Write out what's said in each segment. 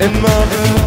in my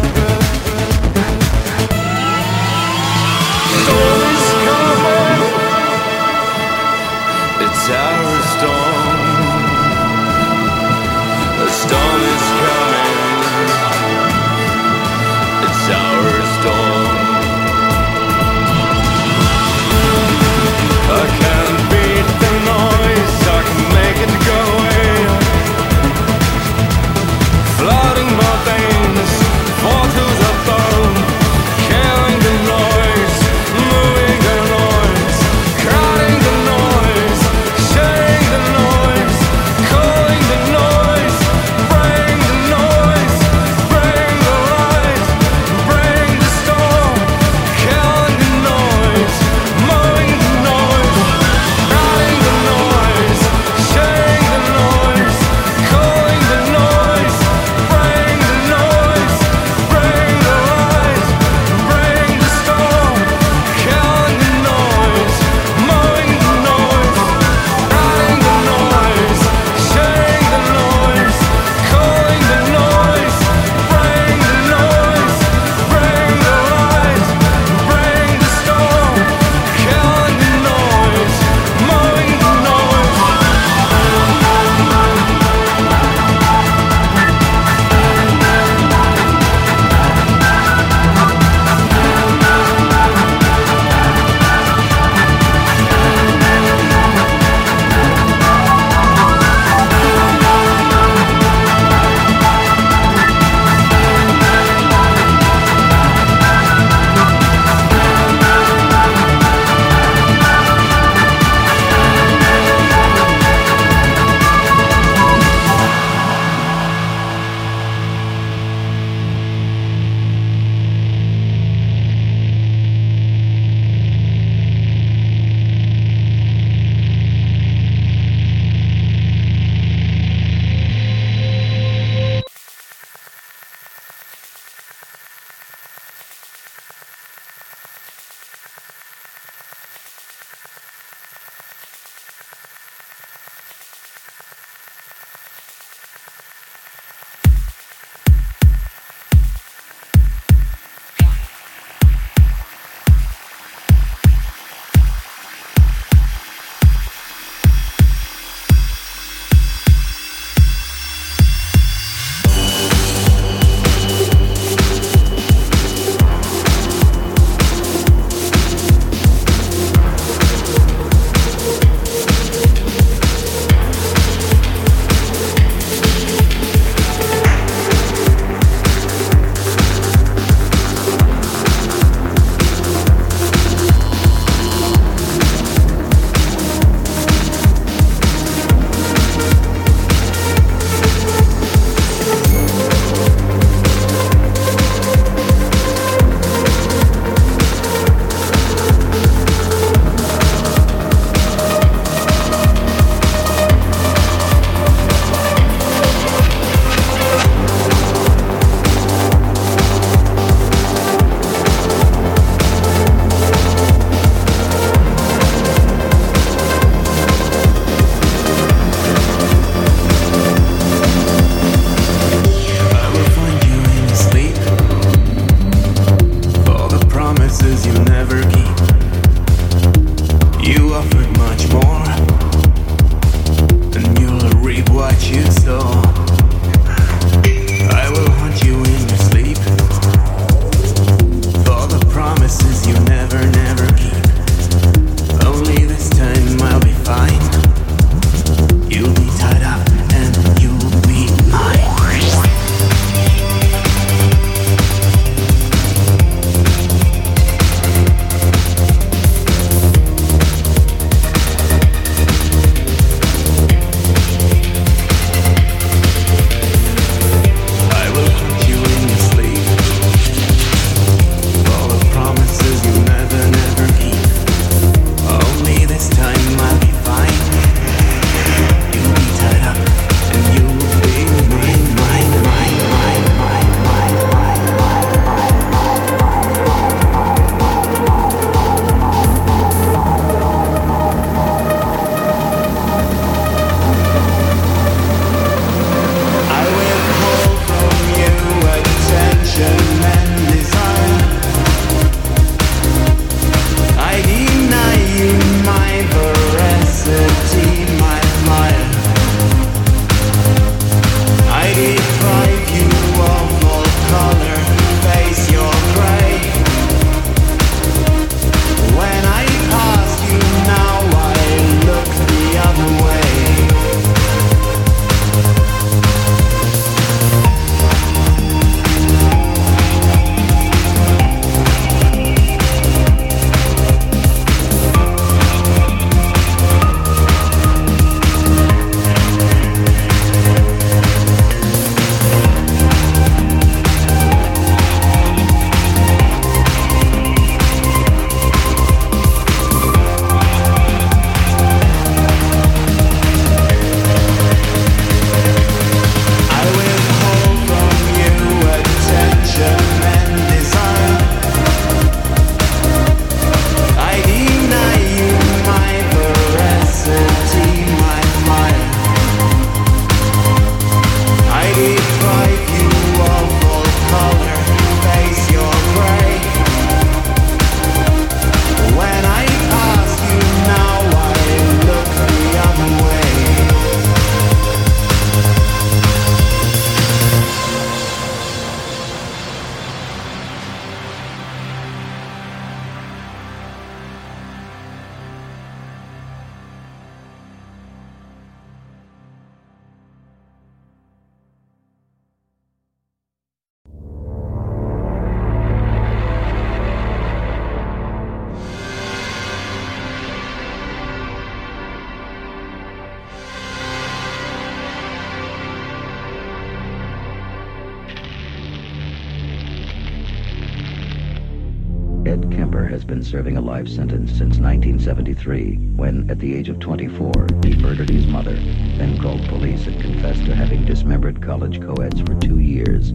when, at the age of 24, he murdered his mother, then called police and confessed to having dismembered college co-eds for two years,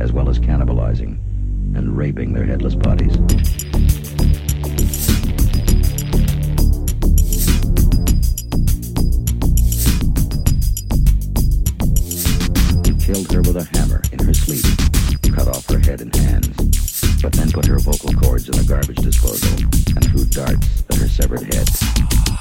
as well as cannibalizing and raping their headless bodies. killed her with a hammer in her sleep, cut off her head and hands, but then put her vocal cords in a garbage disposal food darts from her severed head.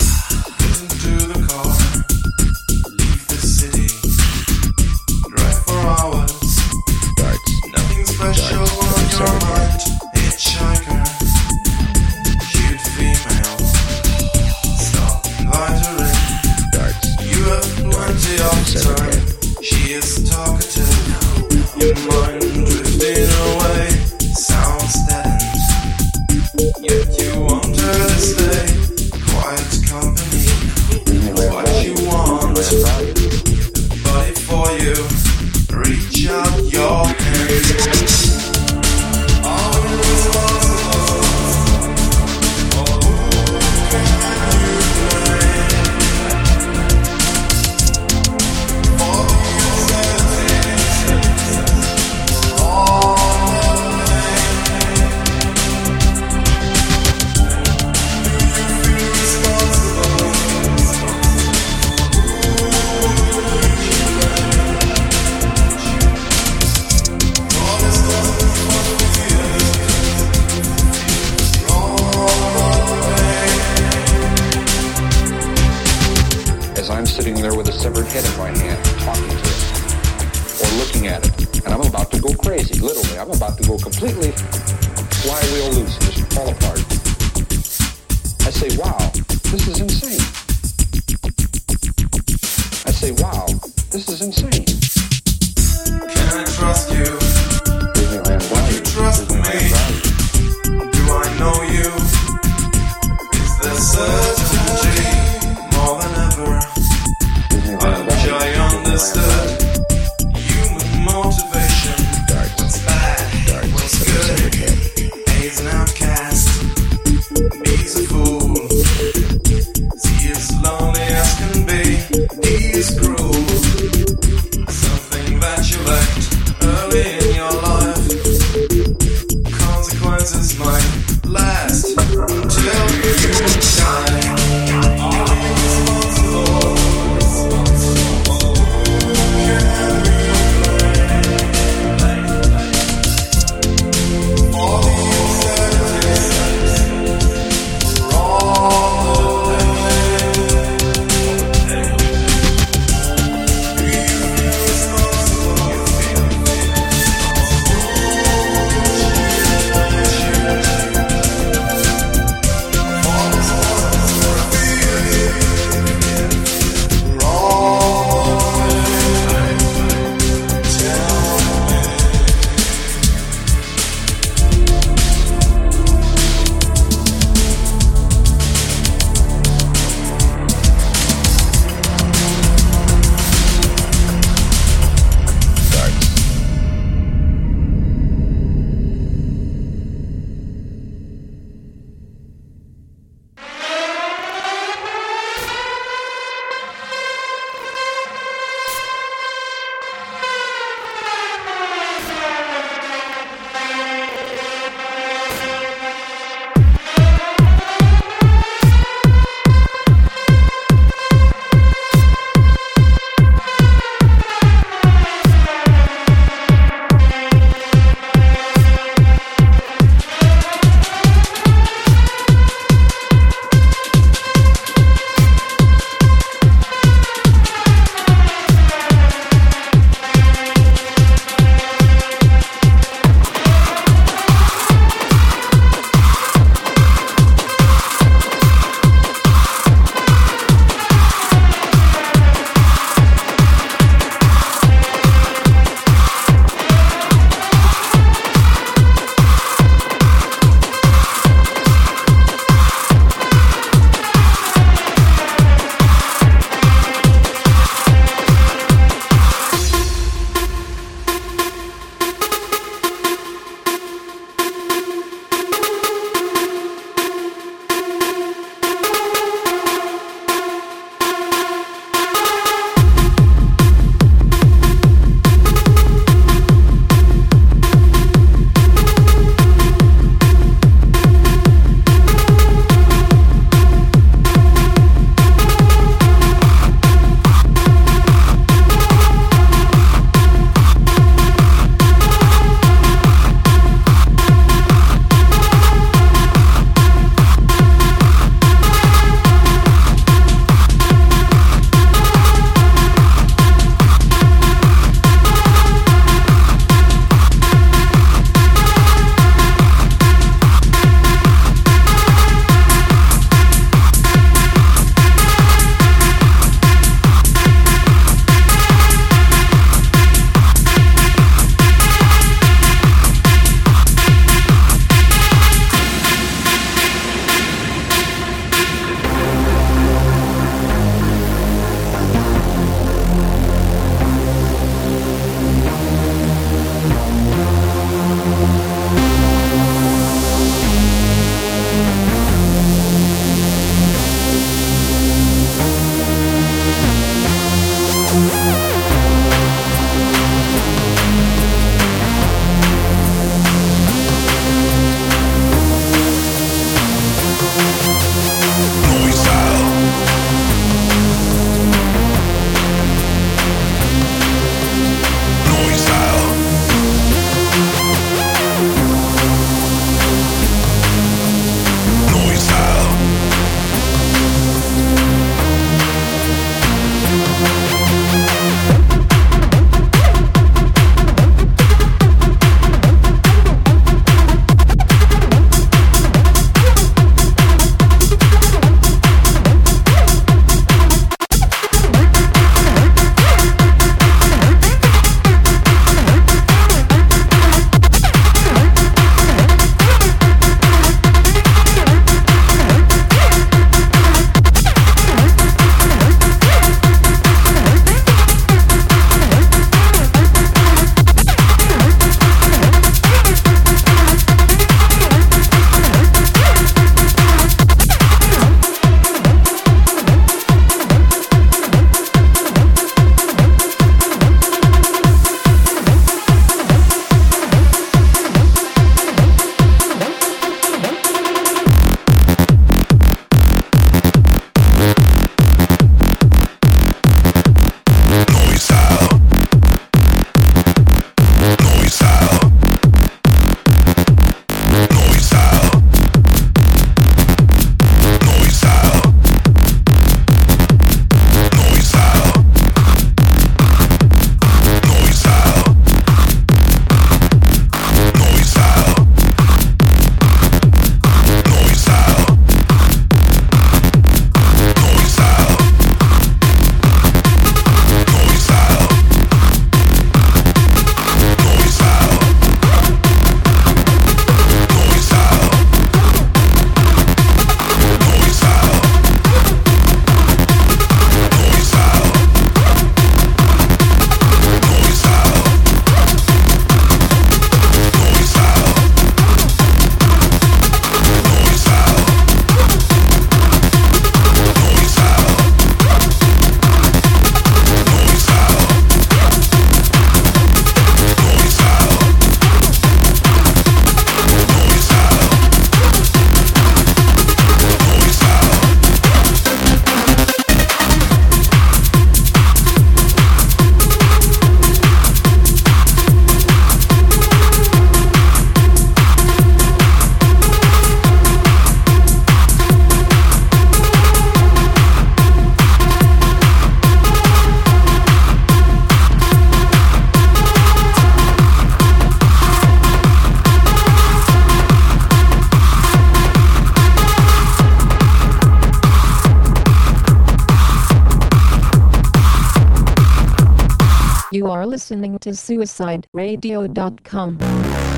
Listening to suicideradio.com.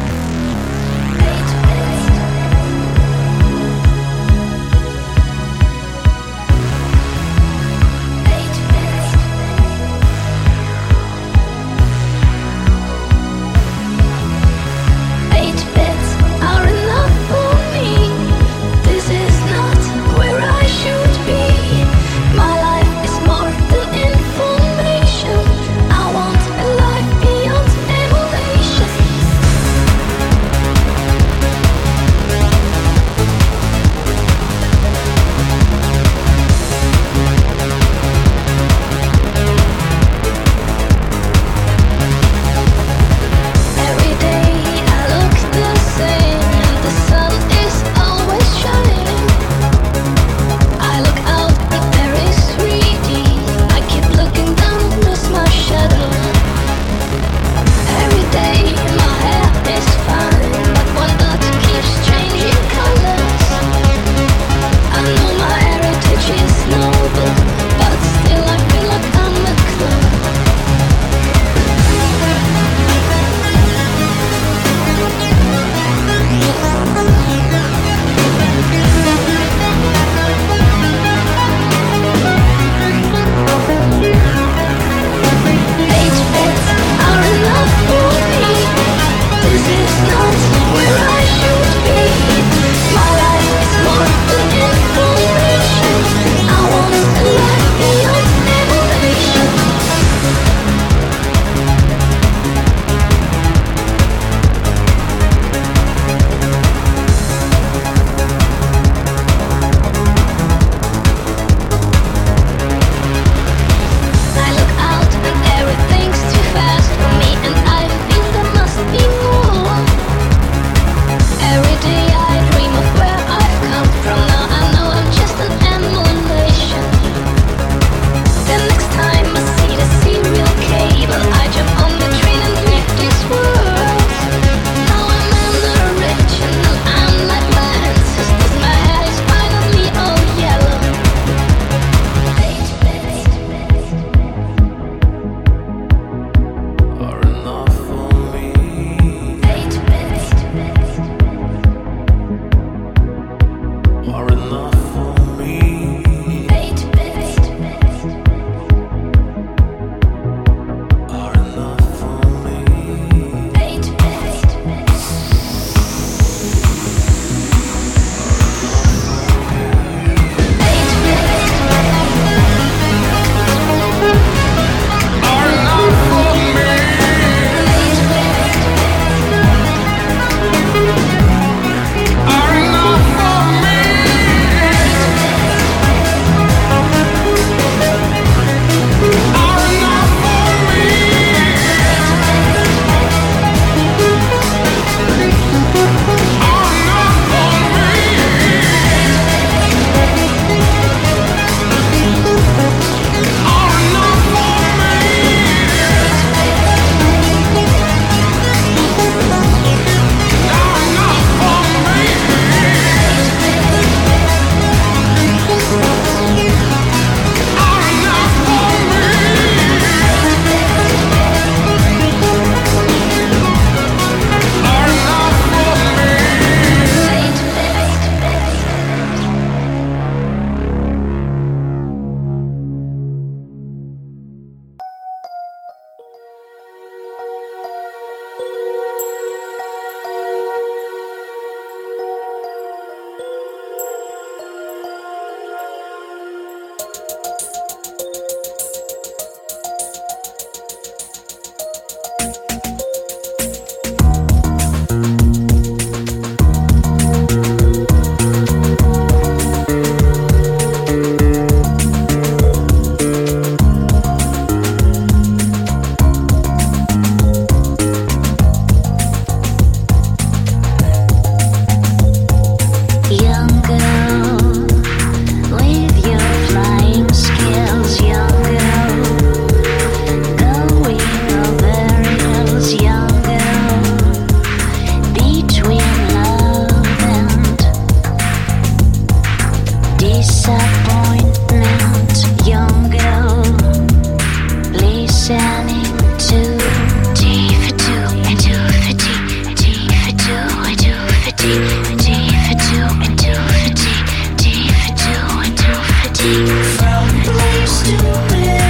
From place to.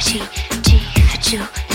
Two for T.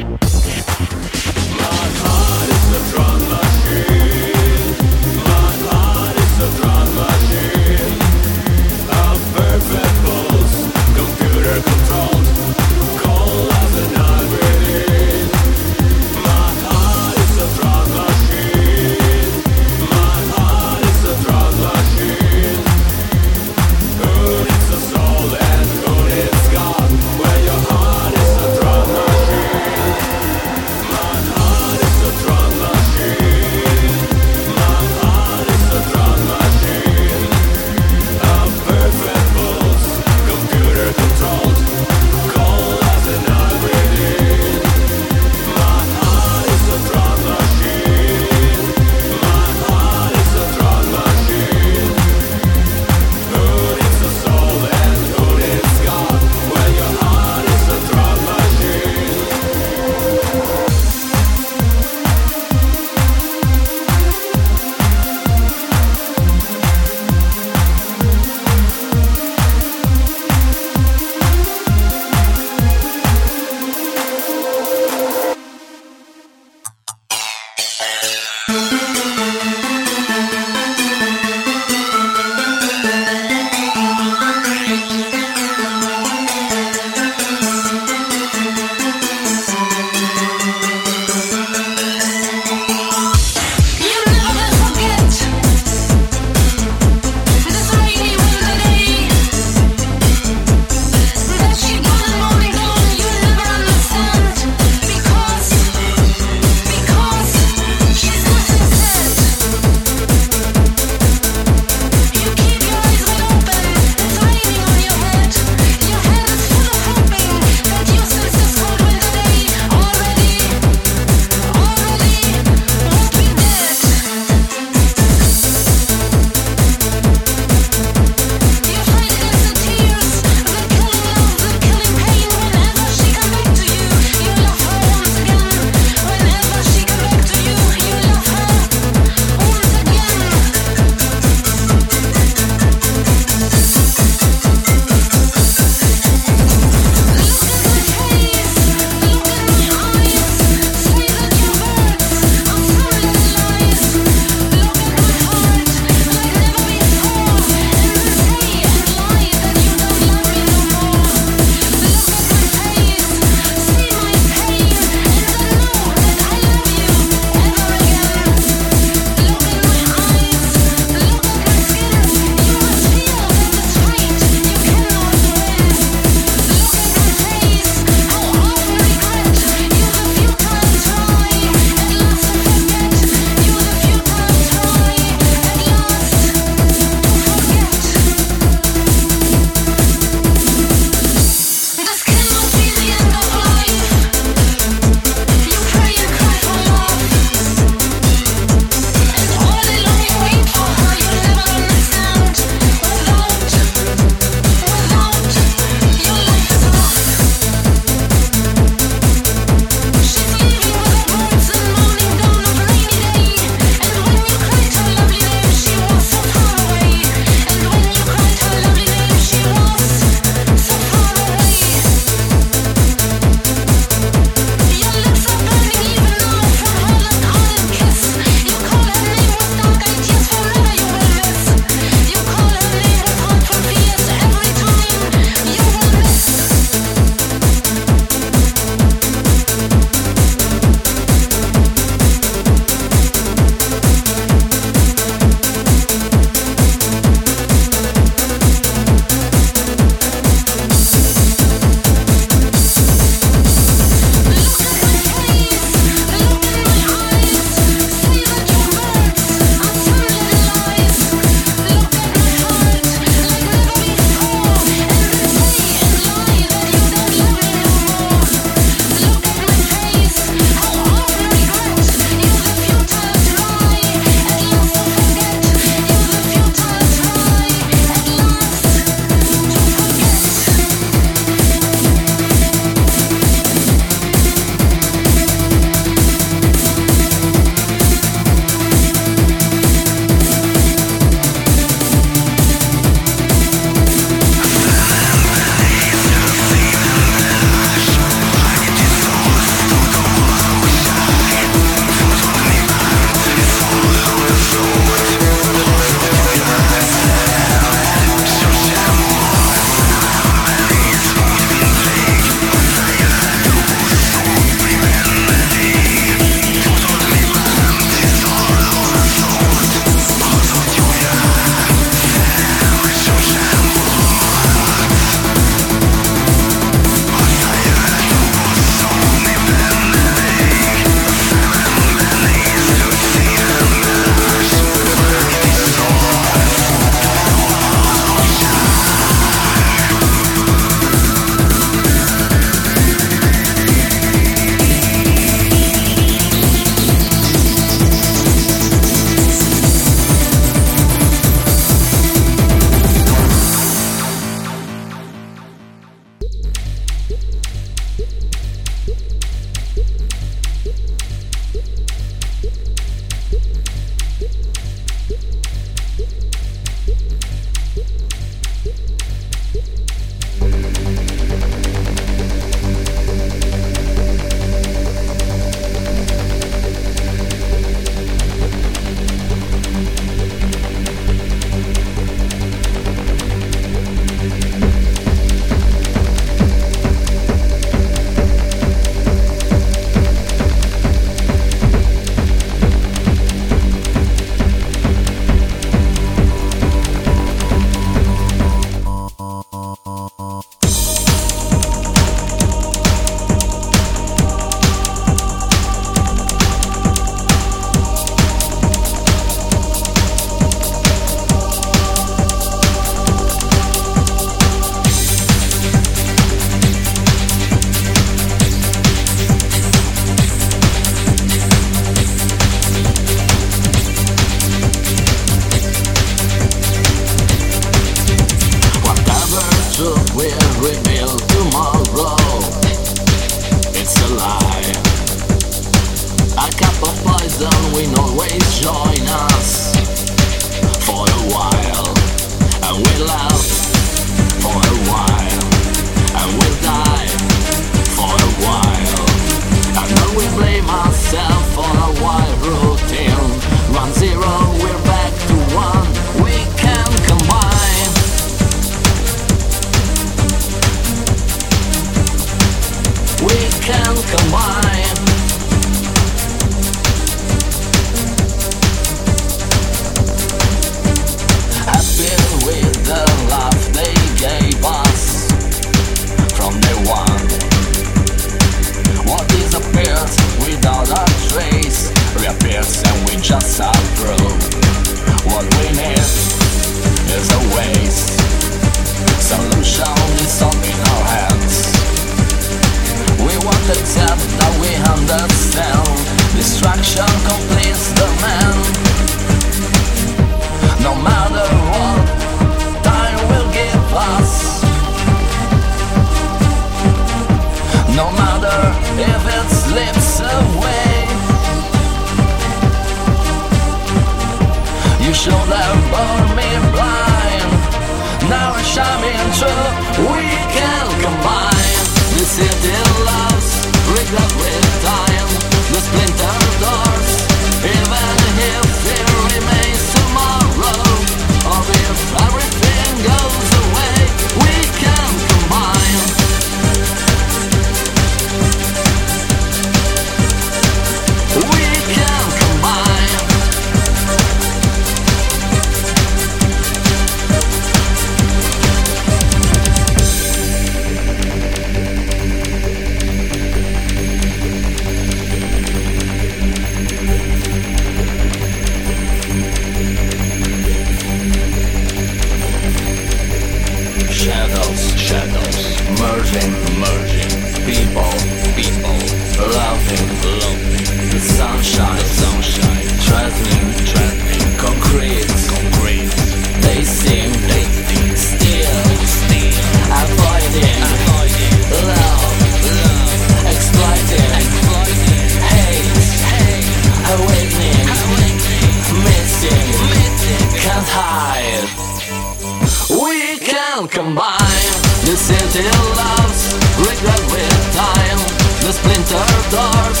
combine The city loves regret with time. The splinter doors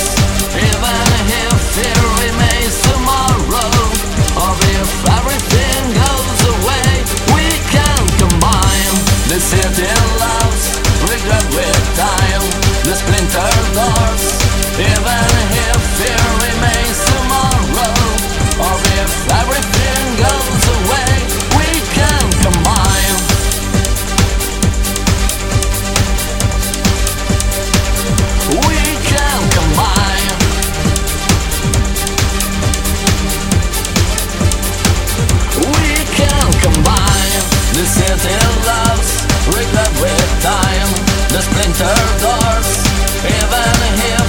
Even if fear remains tomorrow. Or if everything goes away We can combine The city loves regret with time. The splinter the splintered doors, even here.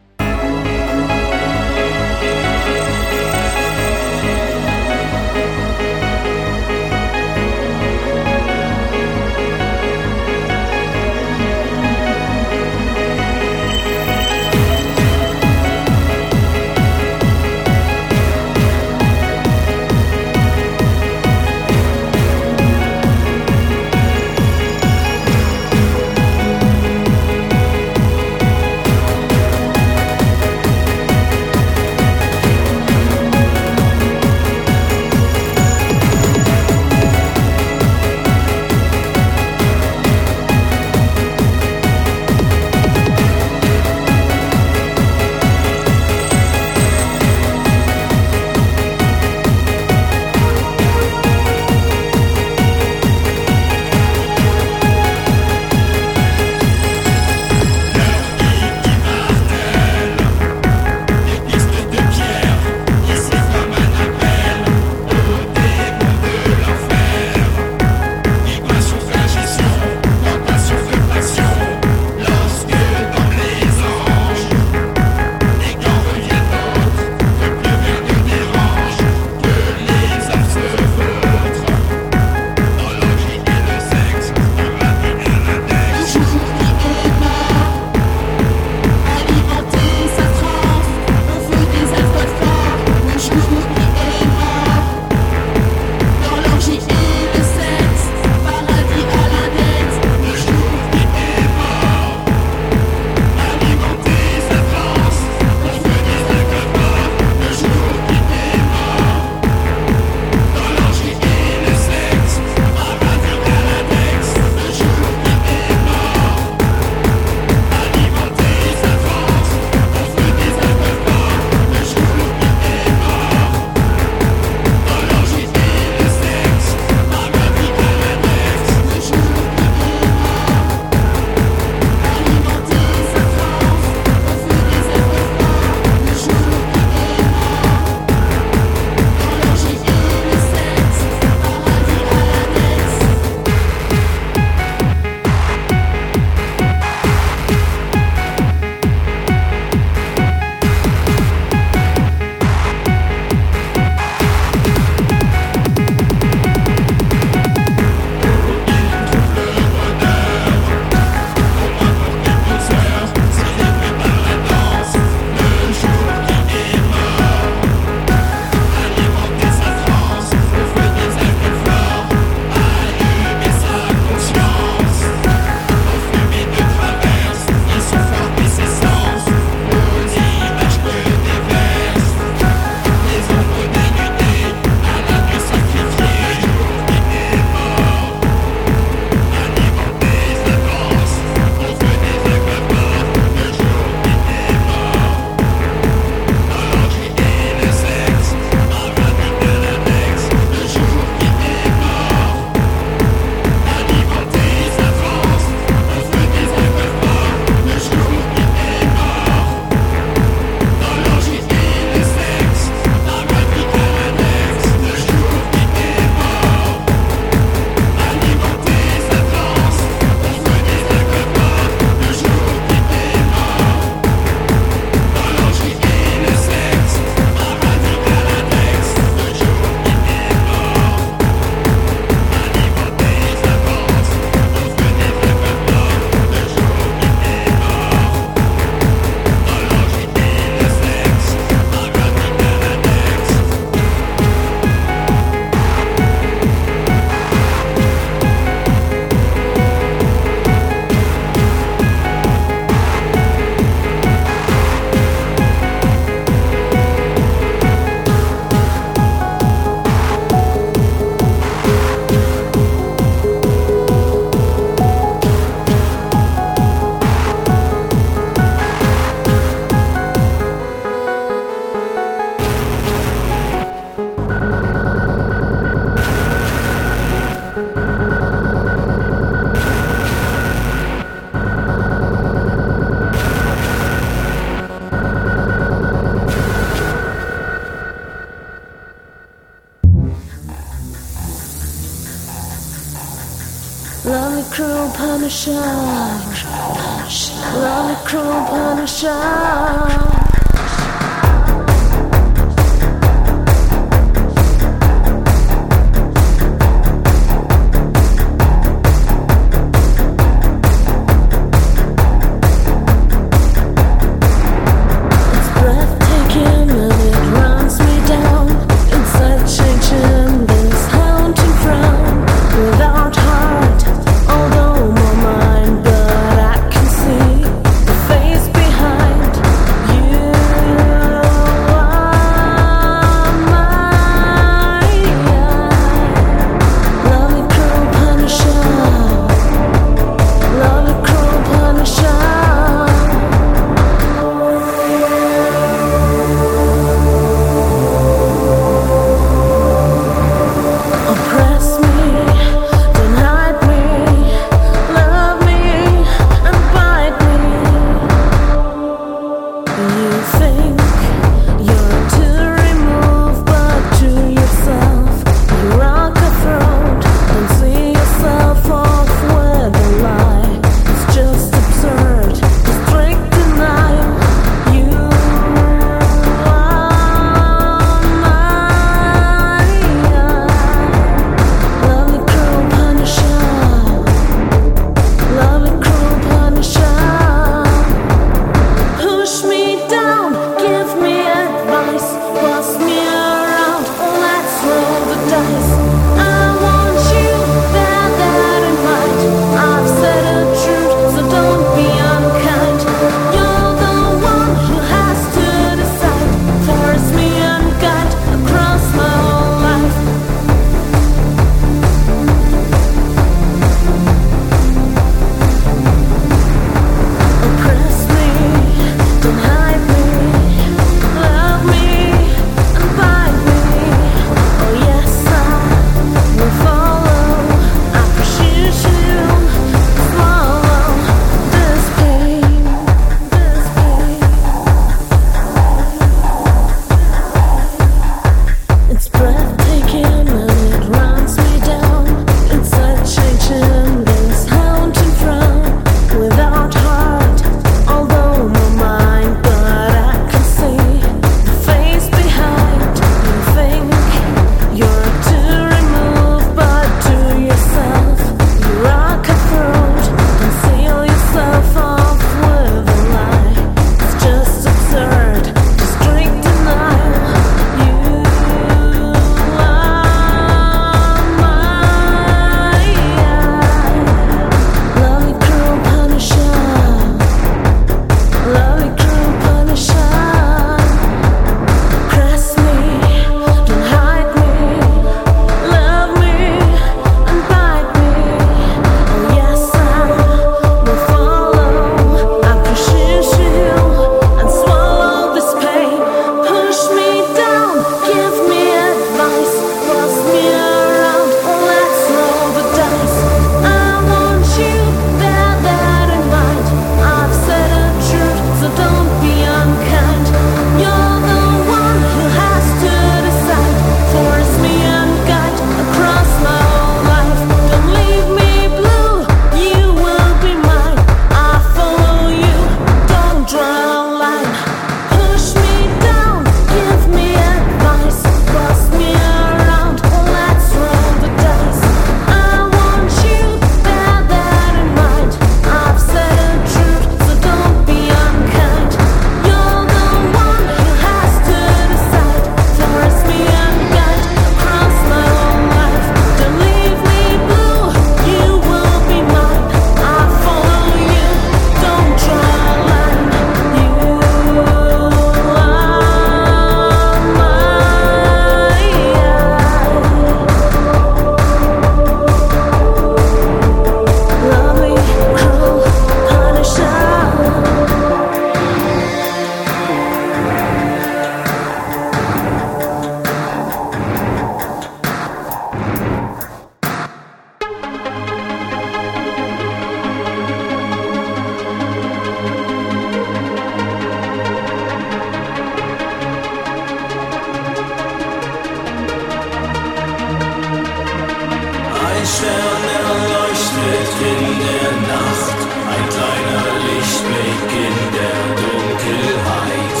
Stern erleuchtet in der Nacht, ein kleiner Lichtblick in der Dunkelheit.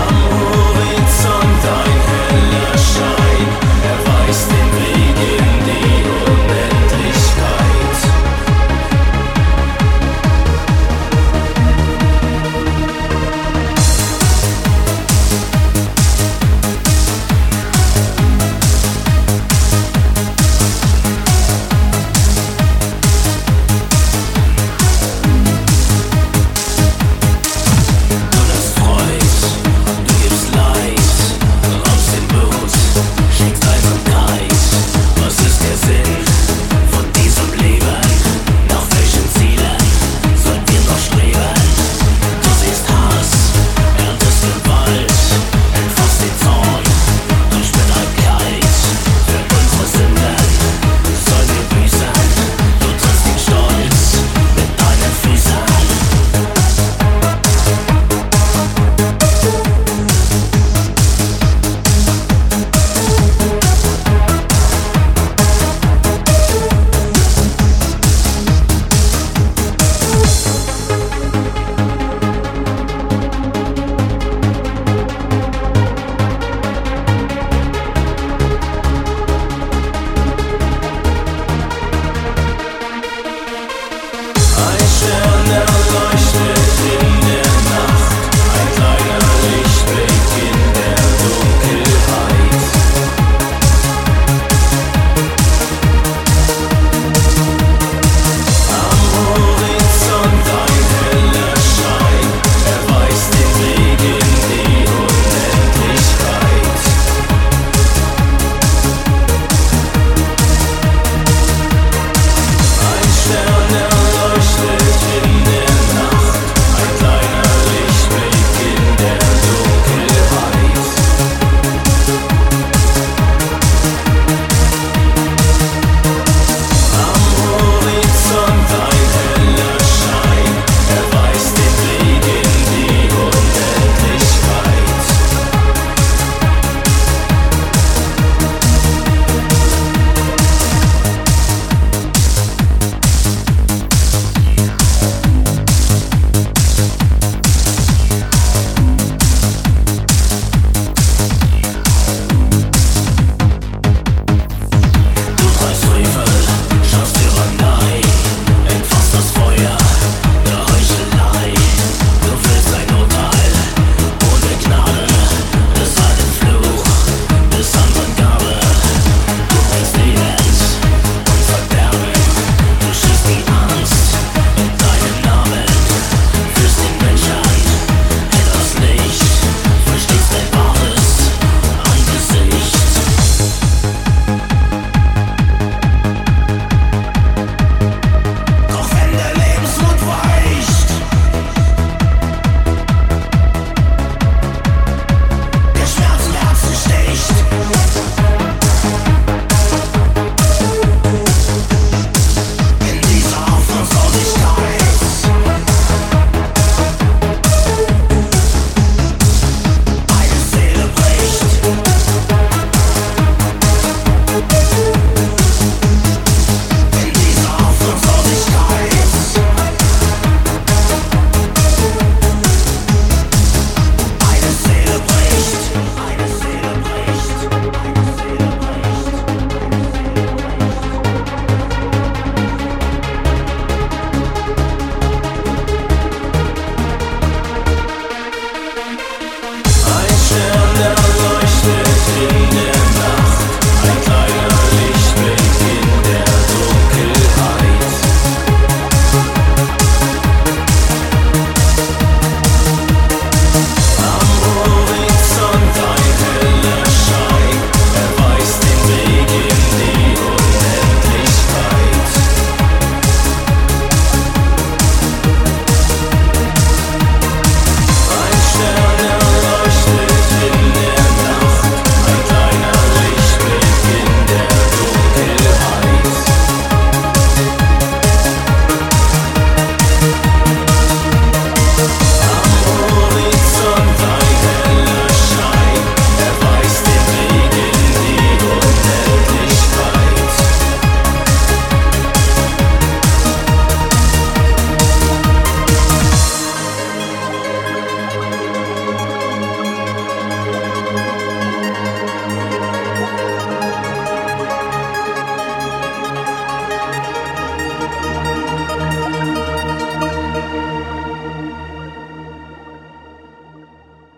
Am Horizont ein heller Schein, er weiß den Weg.